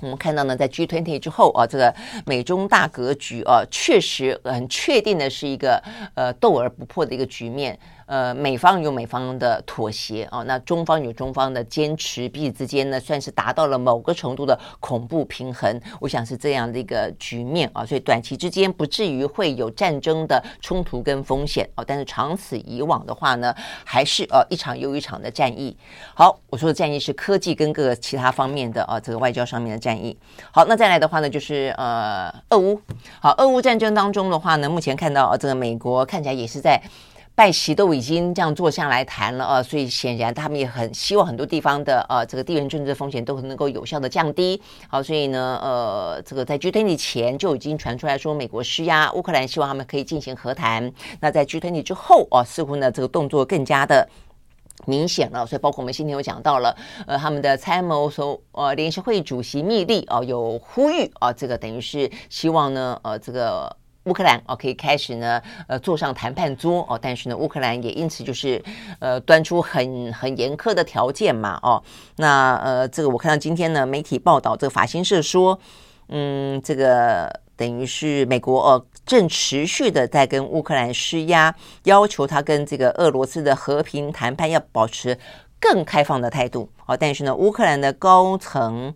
我们看到呢，在 G20 之后啊，这个美中大格局啊，确实很确定的是一个呃斗而不破的一个局面。呃，美方有美方的妥协啊，那中方有中方的坚持，彼此之间呢，算是达到了某个程度的恐怖平衡。我想是这样的一个局面啊，所以短期之间不至于会有战争的冲突跟风险啊，但是长此以往的话呢，还是呃一场又一场的战役。好，我说的战役是科技跟各个其他方面的啊，这个外交上面的战役。好，那再来的话呢，就是呃，俄乌。好，俄乌战争当中的话呢，目前看到啊，这个美国看起来也是在。拜习都已经这样坐下来谈了啊，所以显然他们也很希望很多地方的呃这个地缘政治风险都能够有效的降低。好，所以呢呃这个在 G20 前就已经传出来说美国施压乌克兰，希望他们可以进行和谈。那在 G20 之后啊，似乎呢这个动作更加的明显了。所以包括我们今天有讲到了，呃他们的参谋所呃联席会主席密利啊有呼吁啊，这个等于是希望呢呃这个。乌克兰哦，可以开始呢，呃，坐上谈判桌哦，但是呢，乌克兰也因此就是，呃，端出很很严苛的条件嘛，哦，那呃，这个我看到今天呢，媒体报道，这个法新社说，嗯，这个等于是美国哦，正持续的在跟乌克兰施压，要求他跟这个俄罗斯的和平谈判要保持更开放的态度哦，但是呢，乌克兰的高层。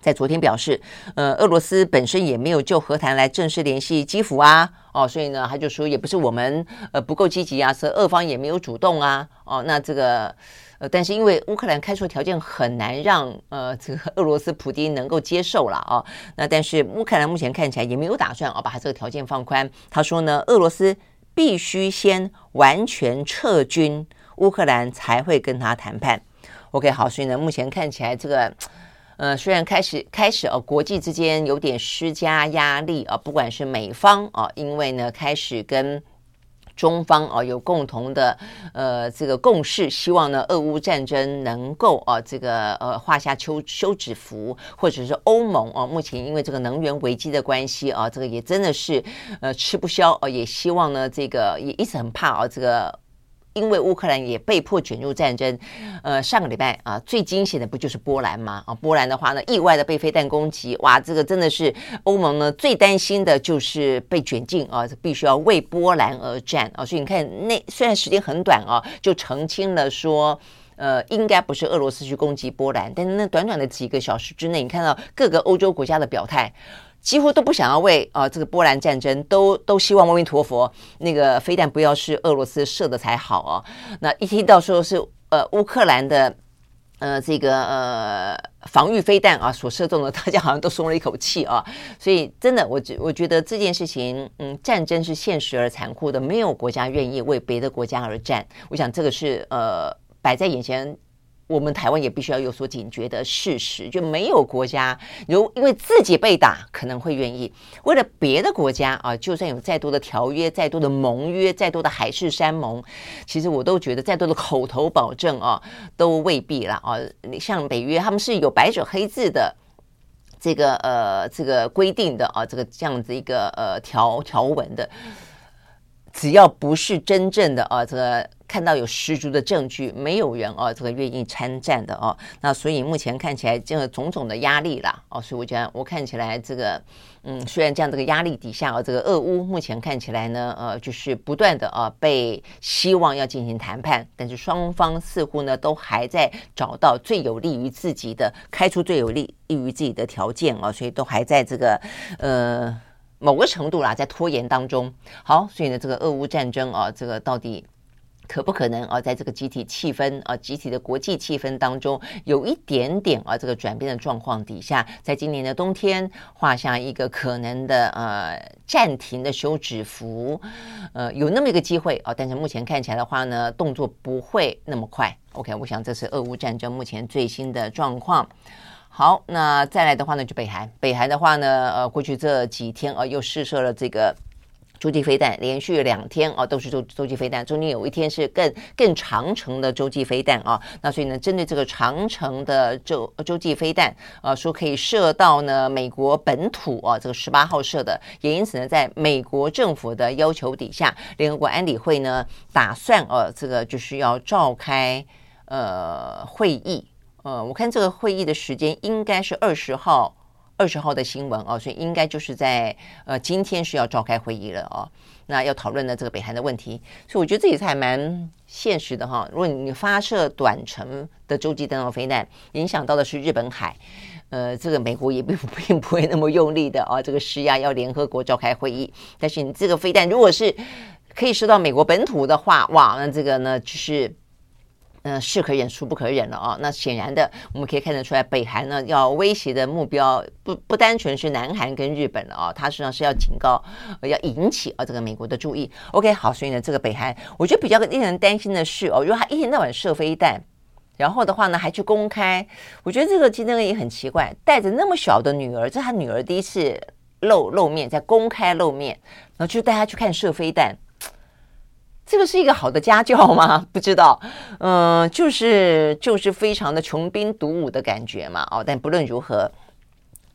在昨天表示，呃，俄罗斯本身也没有就和谈来正式联系基辅啊，哦，所以呢，他就说也不是我们呃不够积极啊，是俄方也没有主动啊，哦，那这个呃，但是因为乌克兰开出的条件很难让呃这个俄罗斯普丁能够接受了啊，那但是乌克兰目前看起来也没有打算啊把他这个条件放宽，他说呢，俄罗斯必须先完全撤军，乌克兰才会跟他谈判。OK，好，所以呢，目前看起来这个。呃，虽然开始开始哦，国际之间有点施加压力啊，不管是美方啊，因为呢开始跟中方啊有共同的呃这个共识，希望呢俄乌战争能够啊这个呃画下休休止符，或者是欧盟啊，目前因为这个能源危机的关系啊，这个也真的是呃吃不消啊，也希望呢这个也一直很怕啊这个。因为乌克兰也被迫卷入战争，呃，上个礼拜啊，最惊险的不就是波兰吗？啊，波兰的话呢，意外的被飞弹攻击，哇，这个真的是欧盟呢最担心的就是被卷进啊，必须要为波兰而战啊。所以你看，那虽然时间很短啊，就澄清了说，呃，应该不是俄罗斯去攻击波兰，但是那短短的几个小时之内，你看到各个欧洲国家的表态。几乎都不想要为啊、呃、这个波兰战争，都都希望阿弥陀佛那个飞弹不要是俄罗斯射的才好啊。那一听到说是呃乌克兰的呃这个呃防御飞弹啊所射中的，大家好像都松了一口气啊。所以真的，我觉我觉得这件事情，嗯，战争是现实而残酷的，没有国家愿意为别的国家而战。我想这个是呃摆在眼前。我们台湾也必须要有所警觉的事实，就没有国家如因为自己被打可能会愿意为了别的国家啊，就算有再多的条约、再多的盟约、再多的海誓山盟，其实我都觉得再多的口头保证啊，都未必了啊。像北约，他们是有白纸黑字的这个呃这个规定的啊，这个这样子一个呃条条文的，只要不是真正的啊这个。看到有十足的证据，没有人啊，这个愿意参战的哦。那所以目前看起来，这个种种的压力啦哦，所以我觉得我看起来这个，嗯，虽然这样这个压力底下啊，这个俄乌目前看起来呢，呃，就是不断的啊被希望要进行谈判，但是双方似乎呢都还在找到最有利于自己的，开出最有利利于自己的条件啊，所以都还在这个呃某个程度啦，在拖延当中。好，所以呢，这个俄乌战争啊，这个到底。可不可能啊，在这个集体气氛啊，集体的国际气氛当中，有一点点啊，这个转变的状况底下，在今年的冬天画下一个可能的呃暂停的休止符，呃，有那么一个机会啊，但是目前看起来的话呢，动作不会那么快。OK，我想这是俄乌战争目前最新的状况。好，那再来的话呢，就北韩，北韩的话呢，呃，过去这几天啊，又试射了这个。洲际飞弹连续两天啊，都是洲洲际飞弹，中间有一天是更更长程的洲际飞弹啊。那所以呢，针对这个长程的洲洲际飞弹啊，说可以射到呢美国本土啊，这个十八号射的，也因此呢，在美国政府的要求底下，联合国安理会呢打算呃、啊，这个就是要召开呃会议。呃，我看这个会议的时间应该是二十号。二十号的新闻哦，所以应该就是在呃今天是要召开会议了哦。那要讨论的这个北韩的问题，所以我觉得这也是还蛮现实的哈。如果你发射短程的洲际弹道飞弹，影响到的是日本海，呃，这个美国也并并不会那么用力的啊。这个施压要联合国召开会议，但是你这个飞弹如果是可以射到美国本土的话，哇，那这个呢就是。嗯，是可忍，孰不可忍了啊！那显然的，我们可以看得出来，北韩呢要威胁的目标不不单纯是南韩跟日本了啊，它实际上是要警告，要引起啊这个美国的注意。OK，好，所以呢，这个北韩，我觉得比较令人担心的是哦，如果他一天到晚射飞弹，然后的话呢还去公开，我觉得这个金正恩也很奇怪，带着那么小的女儿，这是他女儿第一次露露面，在公开露面，然后就带她去看射飞弹。这个是一个好的家教吗？不知道，嗯、就是就是非常的穷兵黩武的感觉嘛，哦，但不论如何。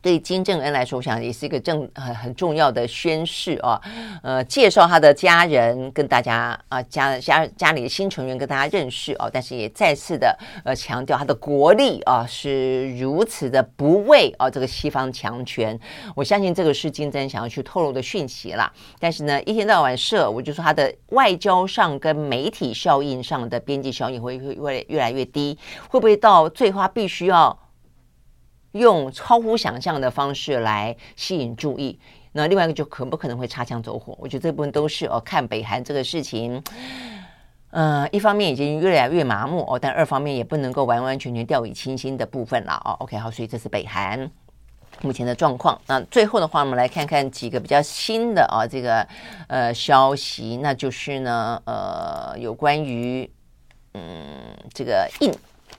对金正恩来说，我想也是一个正很很重要的宣誓啊，呃，介绍他的家人跟大家啊家家家里的新成员跟大家认识哦，但是也再次的呃强调他的国力啊是如此的不畏啊这个西方强权，我相信这个是金正恩想要去透露的讯息啦。但是呢，一天到晚设，我就说他的外交上跟媒体效应上的边际效应会会越来越低，会不会到最花必须要？用超乎想象的方式来吸引注意，那另外一个就可不可能会擦枪走火？我觉得这部分都是哦，看北韩这个事情，呃，一方面已经越来越麻木哦，但二方面也不能够完完全全掉以轻心的部分了哦。OK，好，所以这是北韩目前的状况。那最后的话，我们来看看几个比较新的啊、这个呃消息，那就是呢呃有关于嗯这个印。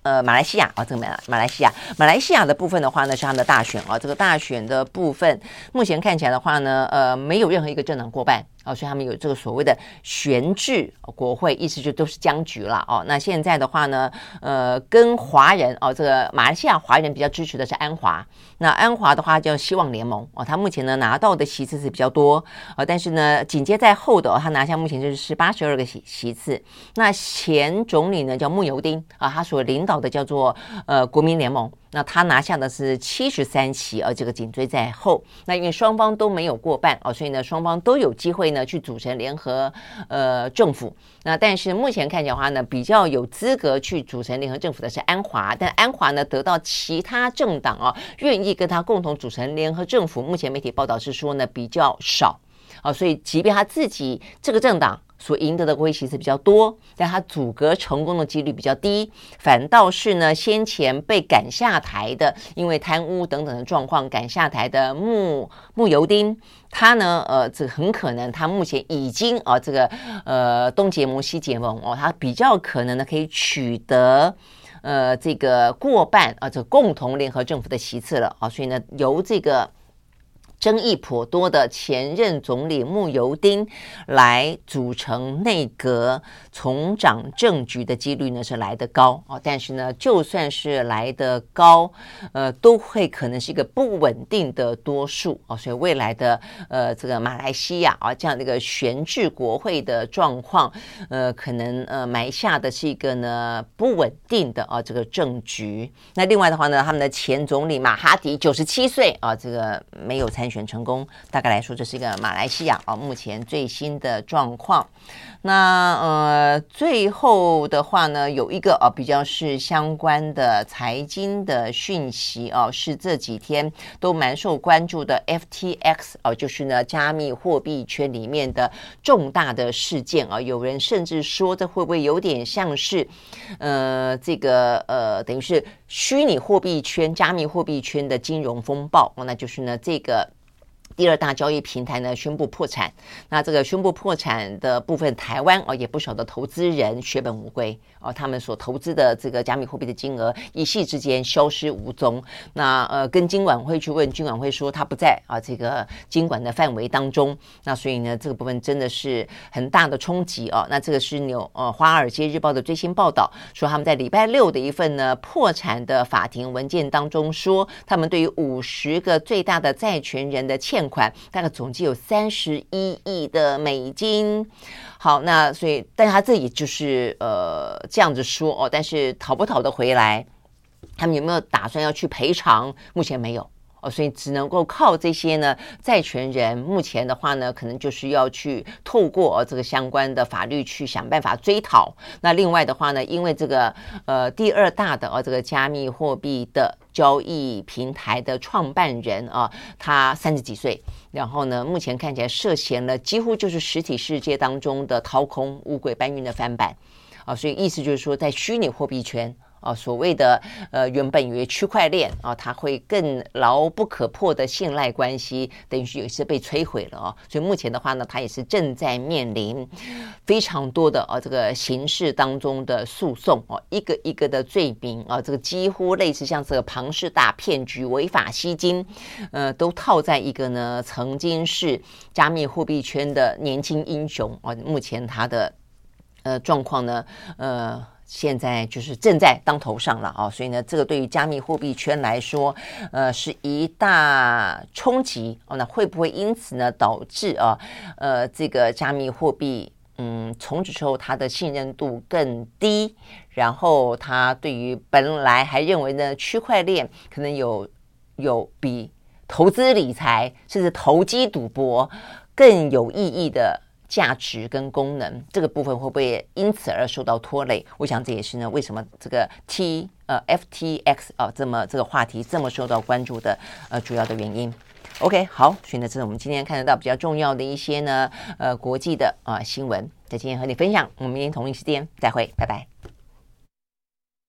呃，马来西亚啊，这个马马来西亚，马来西亚的部分的话呢，是他们的大选啊。这个大选的部分，目前看起来的话呢，呃，没有任何一个政党过半。哦，所以他们有这个所谓的悬置国会，意思就都是僵局了哦。那现在的话呢，呃，跟华人哦，这个马来西亚华人比较支持的是安华。那安华的话叫希望联盟哦，他目前呢拿到的席次是比较多啊，但是呢紧接在后的，他拿下目前就是八十二个席席次。那前总理呢叫慕尤丁啊，他所领导的叫做呃国民联盟。那他拿下的是七十三席，而这个紧追在后。那因为双方都没有过半哦，所以呢，双方都有机会呢去组成联合呃政府。那但是目前看起来的话呢，比较有资格去组成联合政府的是安华，但安华呢得到其他政党啊愿意跟他共同组成联合政府，目前媒体报道是说呢比较少啊，所以即便他自己这个政党。所赢得的国会席次比较多，但他阻隔成功的几率比较低。反倒是呢，先前被赶下台的，因为贪污等等的状况赶下台的慕慕尤丁，他呢，呃，这很可能他目前已经啊、呃，这个呃东结盟西结盟哦，他比较可能呢可以取得呃这个过半啊、这共同联合政府的席次了啊，所以呢，由这个。争议颇多的前任总理慕尤丁来组成内阁重掌政局的几率呢是来得高哦，但是呢，就算是来得高，呃，都会可能是一个不稳定的多数哦，所以未来的呃这个马来西亚啊这样的一个悬置国会的状况，呃，可能呃埋下的是一个呢不稳定的啊这个政局。那另外的话呢，他们的前总理马哈迪九十七岁啊，这个没有参选。选成功，大概来说，这是一个马来西亚啊目前最新的状况。那呃，最后的话呢，有一个啊比较是相关的财经的讯息啊，是这几天都蛮受关注的 FTX 啊，就是呢加密货币圈里面的重大的事件啊。有人甚至说，这会不会有点像是呃这个呃等于是虚拟货币圈、加密货币圈的金融风暴啊？那就是呢这个。第二大交易平台呢宣布破产，那这个宣布破产的部分，台湾哦也不少的投资人血本无归哦，他们所投资的这个加密货币的金额一夕之间消失无踪。那呃跟金管会去问，金管会说他不在啊这个金管的范围当中。那所以呢这个部分真的是很大的冲击哦。那这个是纽呃华尔街日报的最新报道，说他们在礼拜六的一份呢破产的法庭文件当中说，他们对于五十个最大的债权人的欠款大概总计有三十一亿的美金。好，那所以，但他自己就是呃这样子说哦，但是讨不讨得回来，他们有没有打算要去赔偿？目前没有哦，所以只能够靠这些呢债权人。目前的话呢，可能就是要去透过这个相关的法律去想办法追讨。那另外的话呢，因为这个呃第二大的哦这个加密货币的。交易平台的创办人啊，他三十几岁，然后呢，目前看起来涉嫌了几乎就是实体世界当中的掏空、乌鬼搬运的翻版。啊，所以意思就是说，在虚拟货币圈。啊，所谓的呃，原本以为区块链啊，它会更牢不可破的信赖关系，等于是有些被摧毁了啊。所以目前的话呢，它也是正在面临非常多的啊，这个刑事当中的诉讼啊，一个一个的罪名啊，这个几乎类似像这个庞氏大骗局、违法吸金，呃，都套在一个呢，曾经是加密货币圈的年轻英雄啊。目前他的呃状况呢，呃。现在就是正在当头上了啊，所以呢，这个对于加密货币圈来说，呃，是一大冲击哦。那会不会因此呢，导致啊，呃，这个加密货币，嗯，从此之后它的信任度更低，然后它对于本来还认为呢，区块链可能有有比投资理财甚至投机赌博更有意义的。价值跟功能这个部分会不会因此而受到拖累？我想这也是呢，为什么这个 T 呃 FTX 啊这么这个话题这么受到关注的呃主要的原因。OK，好，所以呢，这是我们今天看得到比较重要的一些呢呃国际的啊新闻，在今天和你分享。我们明天同一时间再会，拜拜。